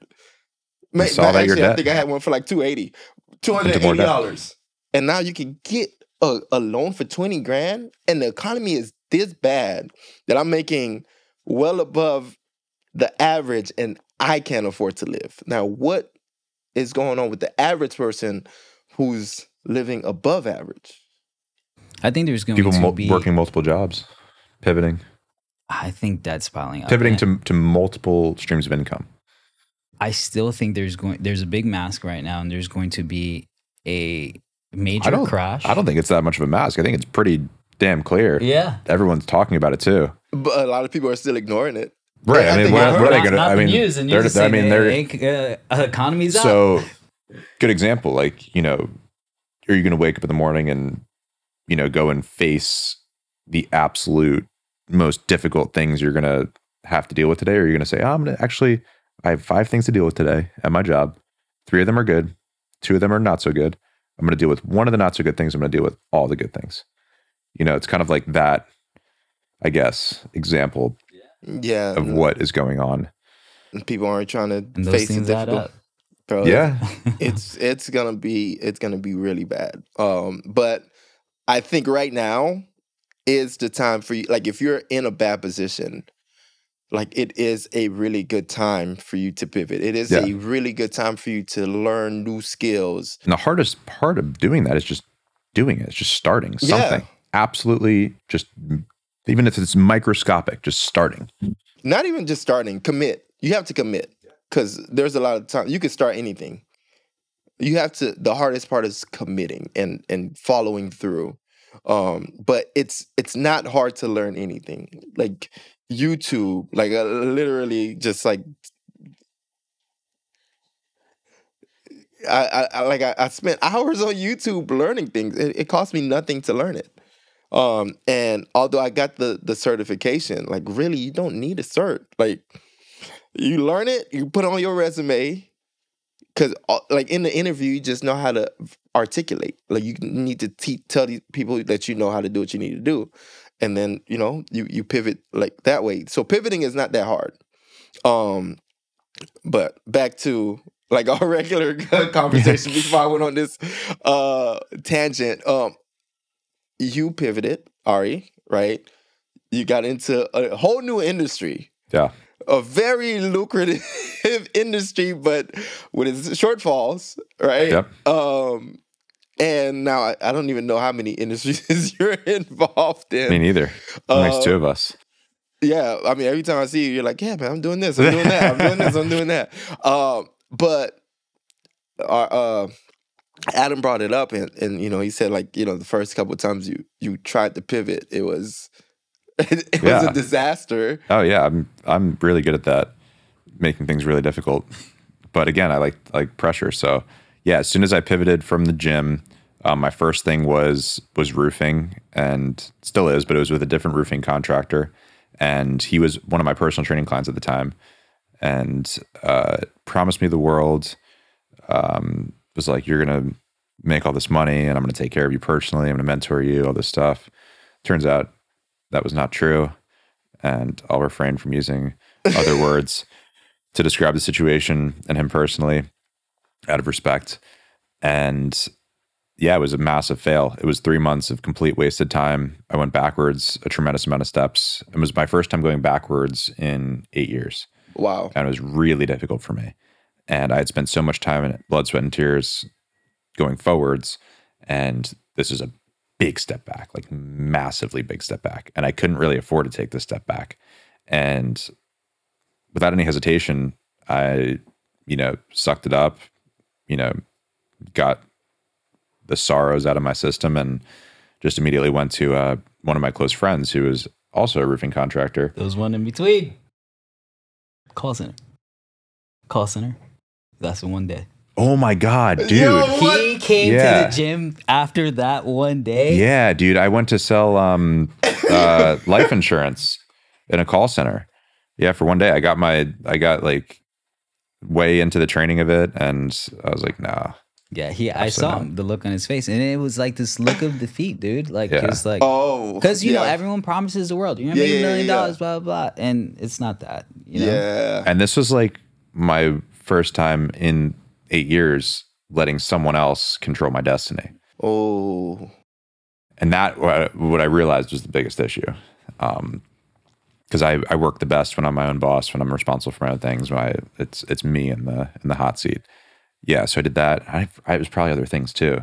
Ma- Consolidate your actually, I think I had one for like two eighty. Two hundred eighty dollars. And now you can get a, a loan for 20 grand, and the economy is this bad that I'm making well above the average, and I can't afford to live. Now, what is going on with the average person who's living above average? I think there's going People to mul- be working multiple jobs, pivoting, I think that's piling up. pivoting to to multiple streams of income. I still think there's going there's a big mask right now, and there's going to be a major I don't crash. I don't think it's that much of a mask. I think it's pretty damn clear. Yeah. Everyone's talking about it too. But a lot of people are still ignoring it. Right. I I mean, what, what are they going to? I mean, news, and they're, I mean, the they're inc- uh, economy's up. so good example. Like, you know, are you going to wake up in the morning and, you know, go and face the absolute most difficult things you're going to have to deal with today? Or are you going to say, oh, I'm going to actually, I have five things to deal with today at my job. Three of them are good. Two of them are not so good. I'm going to deal with one of the not so good things. I'm going to deal with all the good things. You know, it's kind of like that, I guess, example Yeah. of what is going on. people aren't trying to face the things add difficult. up. Bro, Yeah. it's it's gonna be it's gonna be really bad. Um, but I think right now is the time for you. Like, if you're in a bad position, like it is a really good time for you to pivot. It is Yeah. a really good time for you to learn new skills. And the hardest part of doing that is just doing it. It's just starting Yeah. something. Absolutely just even if it's microscopic, just starting. Not even just starting. Commit. You have to commit because there's a lot of time. You can start anything. You have to. The hardest part is committing and and following through. Um, but it's it's not hard to learn anything. Like YouTube, like uh, literally just like I, I, like I, I spent hours on YouTube learning things. It, it cost me nothing to learn it. Um, and although I got the the certification, like really, you don't need a cert. Like you learn it, you put it on your resume. Cause uh, like in the interview, you just know how to articulate. Like you need to te- tell these people that you know how to do what you need to do, and then you know you you pivot like that way. So pivoting is not that hard. Um, but back to like our regular conversation before I went on this uh tangent. Um, you pivoted, Ari, right? You got into a whole new industry, Yeah. a very lucrative industry, but with its shortfalls, right? Yep. Um, and now I, I don't even know how many industries you're involved in. Me neither. Makes Uh, two of us. yeah, I mean, every time I see you, you're like, yeah, man, I'm doing this, I'm doing that, I'm doing this, I'm doing that. Um, but our, uh, Adam brought it up, and, and you know, he said like, you know, the first couple of times you you tried to pivot, it was it, was Yeah. a disaster. Oh yeah, I'm I'm really good at that, making things really difficult. But again, I like like pressure. So yeah, as soon as I pivoted from the gym, um, my first thing was was roofing, and still is, but it was with a different roofing contractor, and he was one of my personal training clients at the time, and uh, promised me the world. Um, was like, you're gonna make all this money and I'm going to take care of you personally. I'm going to mentor you, all this stuff. Turns out that was not true. And I'll refrain from using other words to describe the situation and him personally out of respect. And yeah, it was a massive fail. It was three months of complete wasted time. I went backwards a tremendous amount of steps. It was my first time going backwards in eight years. Wow. And it was really difficult for me. And I had spent so much time in blood, sweat, and tears going forwards. And this is a big step back, like massively big step back. And I couldn't really afford to take this step back. And without any hesitation, I, you know, sucked it up, you know, got the sorrows out of my system and just immediately went to uh, one of my close friends who was also a roofing contractor. There was one in between. Call center. Call center. That's the one day. Oh my God, dude. Yo. He came Yeah. to the gym after that one day. Yeah, dude. I went to sell um, uh, life insurance in a call center. Yeah, for one day. I got my, I got like way into the training of it, and I was like, nah. Yeah, he. I Absolutely saw not. him, the look on his face, and it was like this look of defeat, dude. Like Yeah. it's like Oh. because you know yeah. everyone promises the world. You're gonna Yeah, make a yeah, million yeah, yeah. dollars, blah blah blah, and it's not that. You know? Yeah. And this was like my first time in eight years letting someone else control my destiny. Oh. and that what what I realized was the biggest issue. Um, because I, I work the best when I'm my own boss, when I'm responsible for my own things. When I, it's it's me in the in the hot seat. Yeah, so I did that. I, I was probably other things too.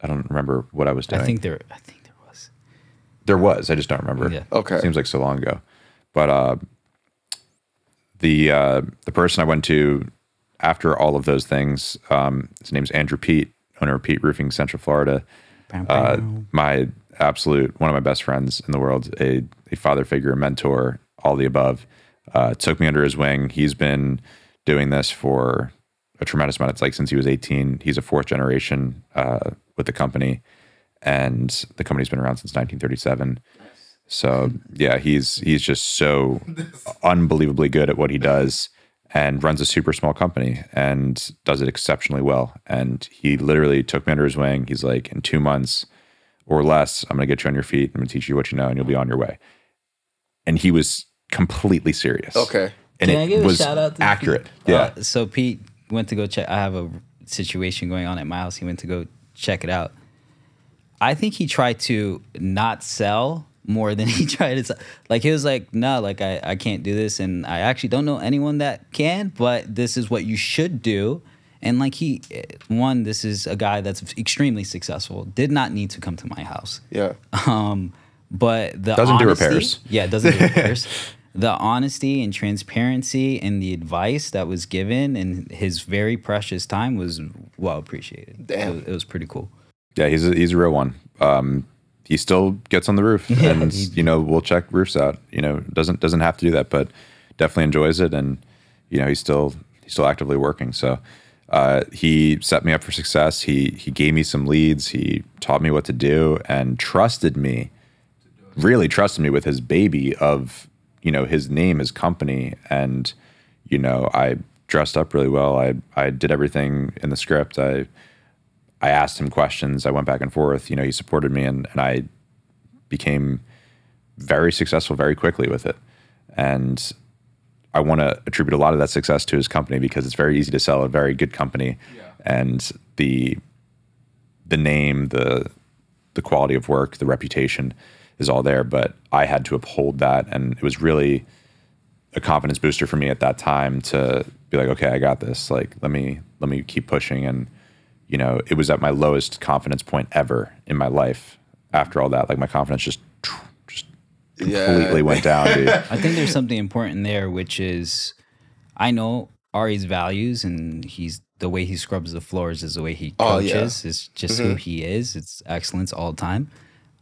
I don't remember what I was doing. I think there. I think there was. there was. I just don't remember. Yeah. Okay. seems like so long ago. But uh, the uh, the person I went to after all of those things, um, his name's Andrew Pete, owner of Pete Roofing, Central Florida. Bam, uh, my absolute one of my best friends in the world, a, a father figure, a mentor, all the above. Uh, took me under his wing. He's been doing this for a tremendous amount. It's like since he was 18. He's a fourth generation uh, with the company, and the company's been around since 1937. So yeah, he's he's just so unbelievably good at what he does and runs a super small company and does it exceptionally well. And he literally took me under his wing. He's like, in two months or less, I'm gonna get you on your feet. I'm gonna teach you what you know, and you'll be on your way. And he was completely serious. Okay. And Can I it give was a shout out to accurate. Pete? Yeah. Uh, so Pete went to go check. I have a situation going on at my house. He went to go check it out. I think he tried to not sell more than he tried to. Like he was like, no, like I, I can't do this. And I actually don't know anyone that can, but this is what you should do. And like he, one, this is a guy that's extremely successful, did not need to come to my house. Yeah. Um, but the Doesn't do repairs. Yeah, it doesn't do repairs. the honesty and transparency and the advice that was given in his very precious time was well appreciated. Damn. it was, it was pretty cool. Yeah, he's a, he's a real one. Um, he still gets on the roof, Yeah, and he- you know we'll check roofs out. You know doesn't doesn't have to do that, but definitely enjoys it, and you know he's still he's still actively working. So uh, he set me up for success. He he gave me some leads. He taught me what to do, and trusted me. Really trusted me with his baby of you know his name, his company, and you know I dressed up really well. I I did everything in the script. I I asked him questions. I went back and forth. You know, he supported me, and, and I became very successful very quickly with it. And I want to attribute a lot of that success to his company because it's very easy to sell a very good company, and the the name, the the quality of work, the reputation is all there. But I had to uphold that, and it was really a confidence booster for me at that time to be like, okay, I got this. Like, let me let me keep pushing. And you know, it was at my lowest confidence point ever in my life. After all that, like my confidence just just Yeah. completely went down, dude. I think there's something important there, which is I know Ari's values and he's the way he scrubs the floors is the way he coaches. Oh, yeah. It's just who he is. It's excellence all the time.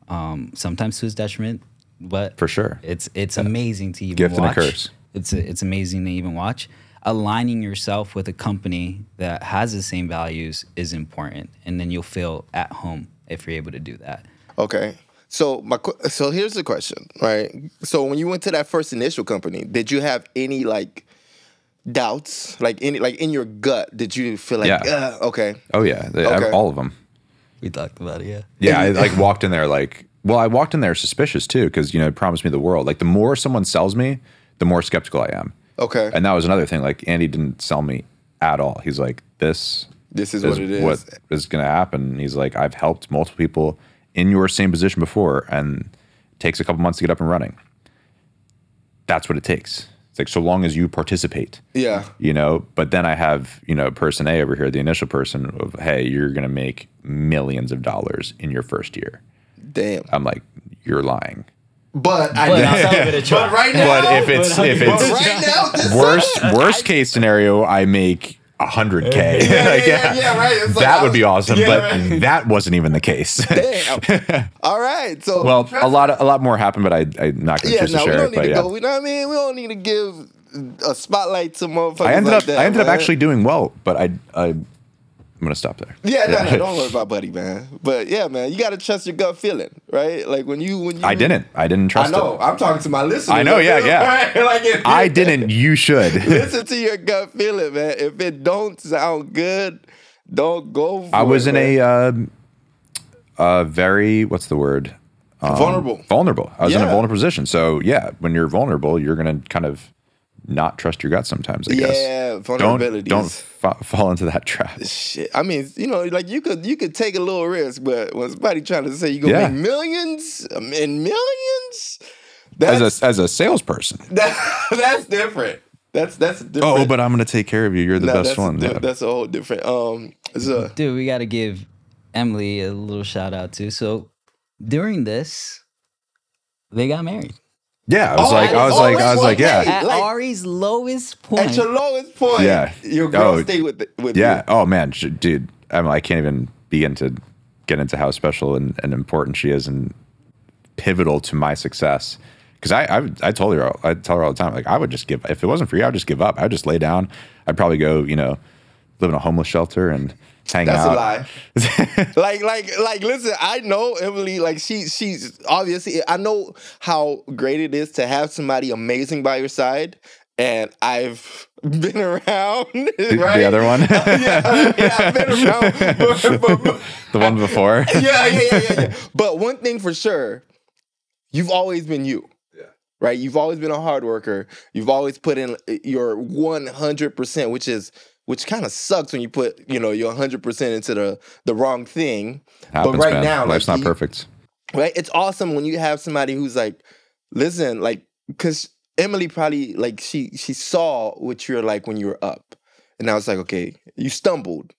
Um, sometimes to his detriment, but For sure. It's it's amazing to even Gift and a curse. It's it's amazing to even watch. Aligning yourself with a company that has the same values is important, and then you'll feel at home if you're able to do that. Okay. So my so here's the question, right? So when you went to that first initial company, did you have any like doubts, like any like in your gut? Did you feel like, Yeah. Okay, Oh yeah, They- Okay. all of them. We talked about it. Yeah. Yeah, I like walked in there like, well, I walked in there suspicious too because you know it promised me the world. Like the more someone sells me, the more skeptical I am. Okay. And that was another thing. Like Andy didn't sell me at all. He's like, this this is is what it is. what is going to happen. He's like, I've helped multiple people in your same position before, and it takes a couple months to get up and running. That's what it takes. It's like so long as you participate, yeah. you know. But then I have you know person A over here, the initial person of, hey, you're going to make millions of dollars in your first year. Damn. I'm like, you're lying. But I But know. I'll give it a try. But right now, But if it's if it's right now, this worst worst case scenario, I make a hundred k. yeah, yeah, yeah, right. It's like, that I would be awesome, yeah, but right. that wasn't even the case. Damn. All right. So well, a lot of, a lot more happened, but I I'm not going to yeah, choose no, to we share don't it. need But to yeah, go. We know what I mean? We don't need to give a spotlight to motherfuckers. I ended like up that, I ended up actually doing well, but I I I'm gonna stop there. Yeah, no, no, don't worry about buddy, man. But yeah, man, you gotta trust your gut feeling, right? Like when you when you I didn't. I didn't trust I know. it. I'm talking to my listeners. I know, yeah, yeah. Right? Like if I didn't. You should. listen to your gut feeling, man. If it don't sound good, don't go. For I was it, in man. a uh, uh, very what's the word? Um, vulnerable. Vulnerable. I was in a vulnerable position. So yeah, when you're vulnerable, you're gonna kind of not trust your gut sometimes. I guess. Yeah, Don't don't fa- fall into that trap. Shit. I mean, you know, like you could you could take a little risk, but when somebody trying to say you gonna Yeah. make millions um, and millions, that's As a as a salesperson. that, that's different. That's that's different. Oh, but I'm gonna take care of you. You're the No, best that's, one. di- Yeah. That's a whole different. Um, so Dude, we got to give Emily a little shout out too. So during this, they got married. Yeah, I was Oh, like, I was like, oh, I was like, yeah, At like- Ari's lowest point. at your lowest point, Yeah. your girl Oh, stay with the, with yeah. Oh man, sh- dude, I'm, I can't even begin to get into how special and, and important she is and pivotal to my success. Because I, I, would- I told her, I tell her all the time, like I would just give if it wasn't for you, I'd just give up. I'd just lay down. I'd probably go, you know, live in a homeless shelter and hang That's out. a lie. like, like, like. Listen, I know Emily. Like, she, she's obviously. I know how great it is to have somebody amazing by your side, and I've been around. The, right? the other one, yeah, yeah, I've been around. But, but, but, the one before. yeah, yeah, yeah, yeah, yeah. But one thing for sure, you've always been you. Yeah. Right? You've always been a hard worker. You've always put in uh, your 100%, which is which kind of sucks when you put, you know, your 100% into the the wrong thing. Happens, but right man. now, life's like, not you- perfect. Right? It's awesome when you have somebody who's like, listen, like cuz Emily probably like she she saw what you're like when you were up. And I was like, okay, you stumbled.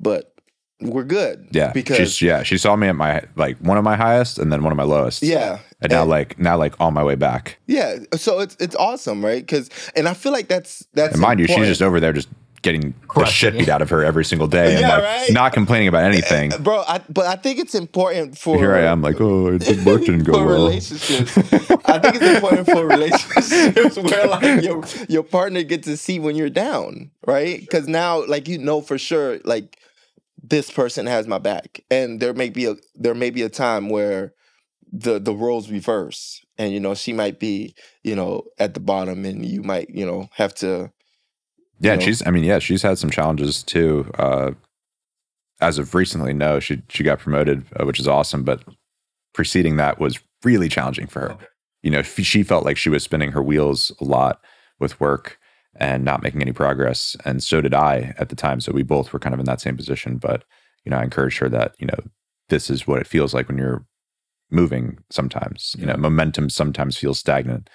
But we're good. Yeah, Because she's yeah, she saw me at my like one of my highest and then one of my lowest. yeah. and now like now like on my way back. Yeah, so it's it's awesome, right? Because and I feel like that's that's And mind you, she's just over there just getting the shit beat out of her every single day and like right? not complaining about uh, anything. Uh, bro. I, but I think it's important for Here I am, like, oh, it did- work didn't go for well. relationships. I think it's important for relationships where like your your partner gets to see when you're down, right? Because now, like you know for sure, like this person has my back, and there may be a there may be a time where the the roles reverse, and you know she might be you know at the bottom, and you might you know have to Yeah, she's. I mean, yeah, she's had some challenges too. Uh, as of recently, no, she she got promoted, uh, which is awesome. But preceding that was really challenging for her. You know, f- she felt like she was spinning her wheels a lot with work and not making any progress, and so did I at the time. So we both were kind of in that same position. But you know, I encouraged her that you know this is what it feels like when you're moving. Sometimes, you know, momentum sometimes feels stagnant.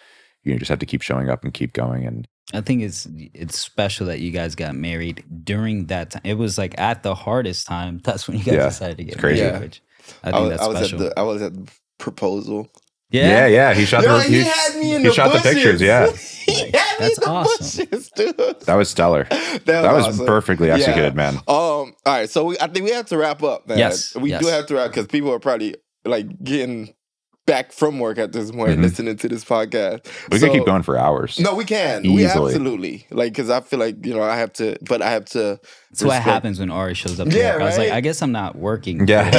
You just have to keep showing up and keep going and I think it's it's special that you guys got married during that time. It was like at the hardest time. That's when you guys Yeah, decided to get it's crazy. married. Yeah. Which I I think was, that's I was special. at the I was at the proposal. Yeah, yeah. He shot Yo, the he, he, had me in he the shot the pictures. Yeah, he had me That's in the awesome. bushes, dude. that was stellar. That That was awesome. perfectly Yeah. executed, man. Um. All right. So we, I think we have to wrap up, man. Yes, We do have to wrap because people are probably like getting back from work at this point, Mhm. listening to this podcast. We So- could keep going for hours. No, we can. We absolutely like because I feel like you know I have to, but I have to. That's what happens when Ari shows up. Yeah, work. I was like. I guess I'm not working. Yeah. the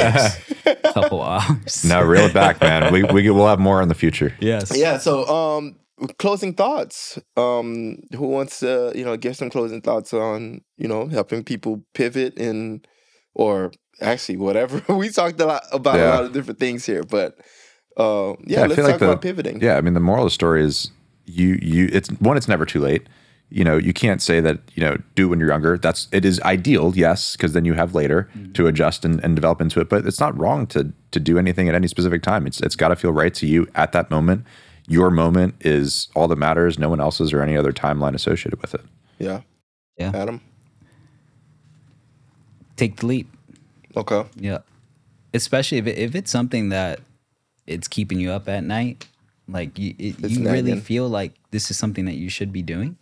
next couple hours. no, reel it back, man. We we will have more in the future. Yes. Yeah. So, um, closing thoughts. Um, who wants to you know give some closing thoughts on you know helping people pivot and or actually whatever. we talked a lot about a lot of different things here, but uh, yeah, I let's feel talk like the- about pivoting. Yeah, I mean the moral of the story is you you it's one it's never too late. You know, you can't say that, you know, do when you're younger. That's it is ideal, yes, because then you have later to adjust and, and develop into it. But it's not wrong to to do anything at any specific time. It's it's gotta feel right to you at that moment. Your moment is all that matters, no one else's or any other timeline associated with it. yeah, Yeah. Adam. Take the leap. Okay, Yeah. Especially if, it, if it's something that it's keeping you up at night, like you, it, you really nagging. feel like this is something that you should be doing,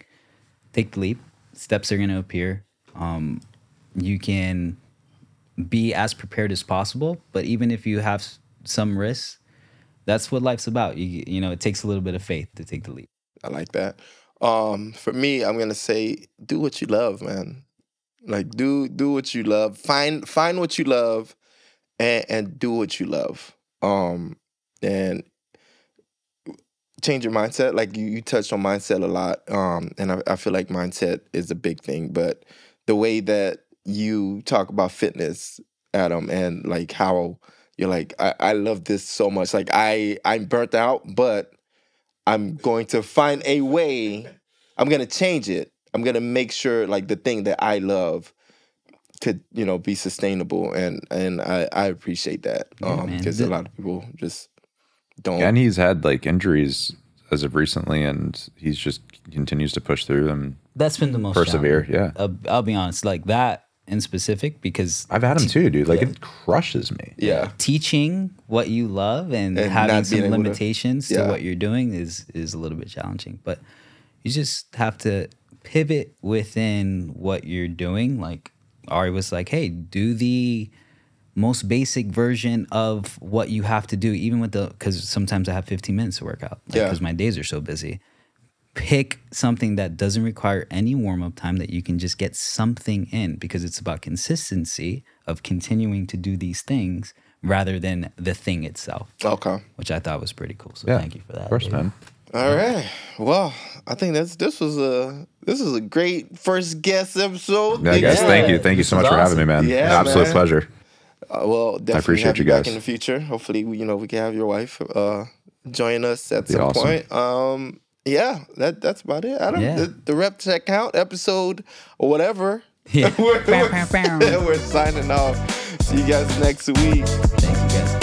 take the leap. Steps are going to appear. Um, you can be as prepared as possible, but even if you have some risks, that's what life's about. You, you know, it takes a little bit of faith to take the leap. I like that. Um, for me, I'm gonna say, do what you love, man. Like do do what you love. Find find what you love, and and do what you love. Um, and change your mindset. Like you, you touched on mindset a lot. Um, and I, I feel like mindset is a big thing. But the way that you talk about fitness, Adam, and like how you're like, I, I love this so much. Like I I'm burnt out, but I'm going to find a way. I'm gonna change it. I'm gonna make sure like the thing that I love could you know be sustainable, and and I I appreciate that um because a lot of people just don't. And he's had like injuries as of recently and he's just continues to push through them. That's been the most Persevere, challenging. yeah. Uh, I'll be honest, like that in specific, because I've had him too, dude. Like Yeah. it crushes me. yeah, teaching what you love and, And having some being able to- limitations to, what you're doing is is a little bit challenging but you just have to pivot within what you're doing like ari was like hey do the most basic version of what you have to do even with the because sometimes i have 15 minutes to work out Yeah. because my days are so busy pick something that doesn't require any warm up time that you can just get something in because it's about consistency of continuing to do these things rather than the thing itself, okay. which I thought was pretty cool. So Yeah. thank you for that. Of course, man. All right. Well, I think that's this was a this was a great first guest episode. Yeah, guys, Yeah. thank you. Thank you so much was for having me, man. Yeah, Absolute man. pleasure. Uh, well, definitely appreciate have you back guys. in the future. Hopefully, we, you know, we can have your wife uh, join us at Be some awesome. point. Um, yeah, that that's about it. I don't Yeah. the, the rep check count episode or whatever. Yeah. we're, we're signing off. See you guys next week. Thank you guys.